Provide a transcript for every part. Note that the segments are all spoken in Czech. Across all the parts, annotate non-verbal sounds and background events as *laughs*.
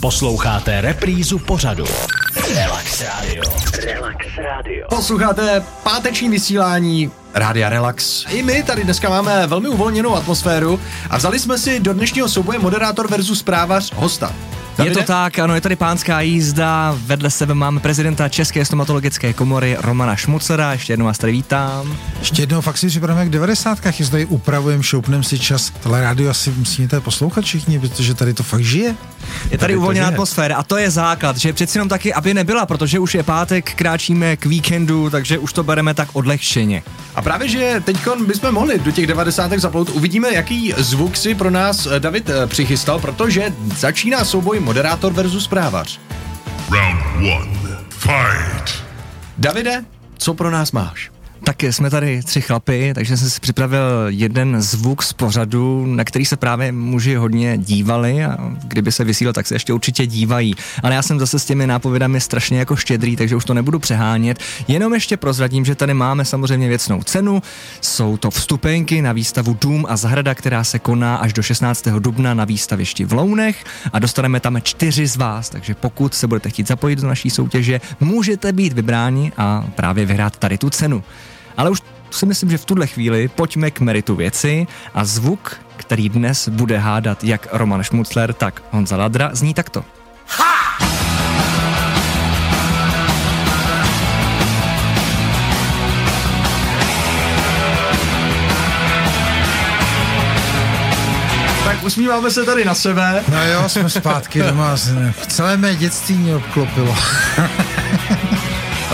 Posloucháte reprízu pořadu. Relax Radio. Relax Radio. Posloucháte páteční vysílání Rádia Relax. I my tady dneska máme velmi uvolněnou atmosféru a vzali jsme si do dnešního souboje moderátor versus zprávař hosta. Je to tak, ano, je tady pánská jízda, vedle sebe máme prezidenta České stomatologické komory Romana Šmucera, ještě jednou vás tady vítám. Ještě jednou fakt si připravujeme jak 90. Je tady upravujeme, šoupneme si čas. Tohle rádio asi musíte poslouchat všichni, protože tady to fakt žije. Je tady uvolněná atmosféra a to je základ, že přeci jenom taky, aby nebyla, protože už je pátek, kráčíme k víkendu, takže už to bereme tak odlehčeně. A právě, že teď bychom mohli do těch 90. zaplout, uvidíme, jaký zvuk si pro nás eh, David eh, přichystal, protože začíná souboj moderátor versus zprávař. Round one. Fight. Davide, co pro nás máš? Tak jsme tady tři chlapy, takže jsem si připravil jeden zvuk z pořadu, na který se právě muži hodně dívali a kdyby se vysílal, tak se ještě určitě dívají. Ale já jsem zase s těmi nápovědami strašně jako štědrý, takže už to nebudu přehánět. Jenom ještě prozradím, že tady máme samozřejmě věcnou cenu. Jsou to vstupenky na výstavu Dům a zahrada, která se koná až do 16. dubna na výstavišti v Lounech a dostaneme tam čtyři z vás, takže pokud se budete chtít zapojit do naší soutěže, můžete být vybráni a právě vyhrát tady tu cenu. Ale už si myslím, že v tuhle chvíli pojďme k meritu věci a zvuk, který dnes bude hádat jak Roman Šmucler, tak Honza Ladra, zní takto. Tak usmíváme se tady na sebe. No jo, jsme zpátky doma. Celé mé dětství mě obklopilo. *laughs*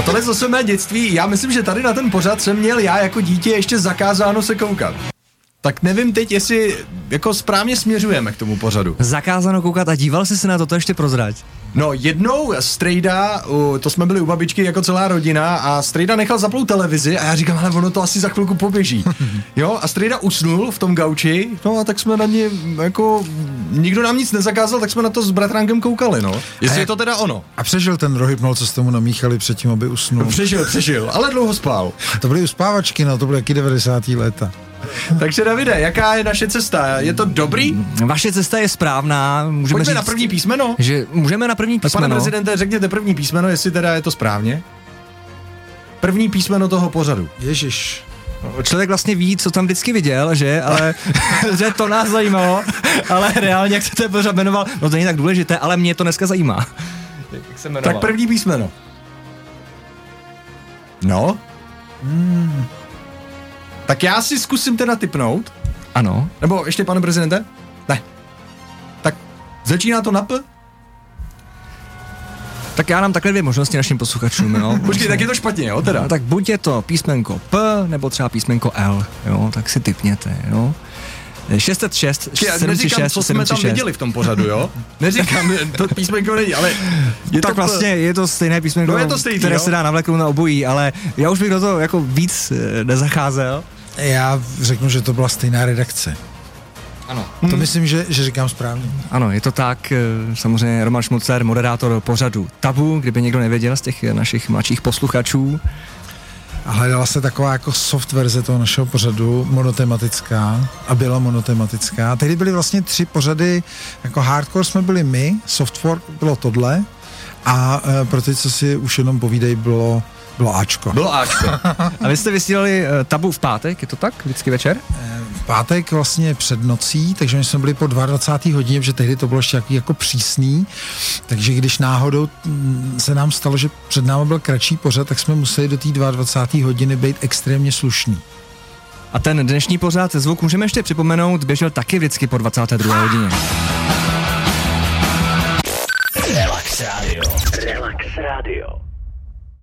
Tohle zase mé dětství, já myslím, že tady na ten pořad jsem měl já jako dítě ještě zakázáno se koukat. Tak nevím teď, jestli jako správně směřujeme k tomu pořadu. Zakázáno koukat a díval jsi se na to, to ještě prozrať. No jednou Strejda, to jsme byli u babičky jako celá rodina a Strejda nechal zapnout televizi a já říkám, ale ono to asi za chvilku poběží. *laughs* Jo, a Strejda usnul v tom gauči, no a tak jsme na ně jako, nikdo nám nic nezakázal, tak jsme na to s bratránkem koukali, no. Jestli je to teda ono. A přežil ten rohypnol, co jste mu namíchali předtím, aby usnul. Přežil, přežil, ale dlouho spal. To byly uspávačky, no, to byly jaký 90. léta. *laughs* Takže Davide, jaká je naše cesta? Je to dobrý? Vaše cesta je správná, můžeme Pojďme říct, na první písmeno. že můžeme na první Tak pane písmeno. prezidente, řekněte první písmeno, jestli teda je to správně. První písmeno toho pořadu. Ježiš. Člověk vlastně ví, co tam vždycky viděl, že, ale *laughs* že to nás zajímalo, ale reálně, jak se ten pořad jmenoval, no to není tak důležité, ale mě to dneska zajímá. Jak se jmenoval? Tak první písmeno. No. Hmm. Tak já si zkusím teda typnout. Ano. Nebo ještě, pane prezidente? Ne. Tak začíná to na P? Tak já dám takhle dvě možnosti našim posluchačům, jo. *laughs* Počkej, tak je to špatně, jo, teda. No, tak buď je to písmenko P, nebo třeba písmenko L, jo, tak si typněte, jo. 606, Počkej, já neříkám, 736, co jsme tam 736. viděli v tom pořadu, jo? Neříkám, to písmenko není, ale je tak to vlastně je to stejné písmenko, No, je to stejný, které jo. se dá navleknout na obojí, ale já už bych do toho jako víc eh, nezacházel. Já řeknu, že to byla stejná redakce. Ano. To myslím, že, že říkám správně. Ano, je to tak. eh, Samozřejmě Roman Šmucer, moderátor pořadu Tabu, kdyby někdo nevěděl z těch eh, našich mladších posluchačů. A hledala se taková jako soft verze toho našeho pořadu, monotematická a byla monotematická. Tehdy byly vlastně tři pořady, jako hardcore jsme byli my, softwork bylo tohle a e, pro ty, co si už jenom povídej, bylo, bylo Ačko. Bylo Ačko. *laughs* A vy jste vysílali eh, Tabu v pátek, je to tak? Vždycky večer? V pátek vlastně před nocí, takže my jsme byli po 22. hodině, protože tehdy to bylo ještě jaký jako přísný, takže když náhodou mm, se nám stalo, že před námi byl kratší pořad, tak jsme museli do té 22. hodiny být extrémně slušný. A ten dnešní pořád zvuk můžeme ještě připomenout, běžel taky vždycky po 22. hodině. Relax Radio. Relax Radio.